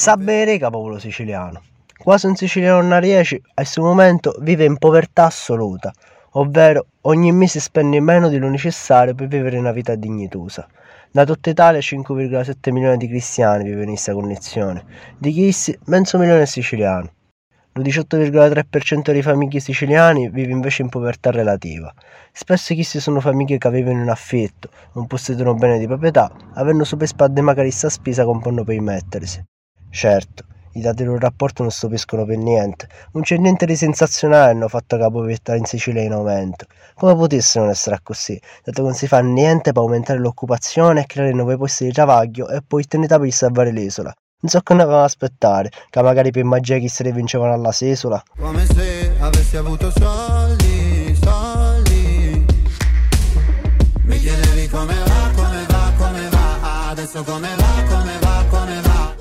Sa bene popolo siciliano. Quasi un siciliano non riesce, a questo momento vive in povertà assoluta, ovvero ogni mese spende meno di lo necessario per vivere una vita dignitosa. Da tutta Italia 5,7 milioni di cristiani vivono in questa condizione, di chi mezzo milione è siciliano. Lo 18,3% delle famiglie siciliane vive invece in povertà relativa. Spesso queste sono famiglie che vivono in affitto, non possiedono bene di proprietà, avendo sopra spalle magari questa spesa che non possono permettersi. Certo, i dati del rapporto non stupiscono per niente. Non c'è niente di sensazionale nel fatto che povertà in Sicilia in aumento. Come potesse non essere così, dato che non si fa niente per aumentare l'occupazione e creare nuovi posti di travaglio e poi opportunità per salvare l'isola. Non so come avevamo aspettare, che magari per magia chi se ne vincevano alla sesola. Come se avessi avuto soldi, soldi. Mi chiedevi come va, come va, come va, adesso come va, come va, come va.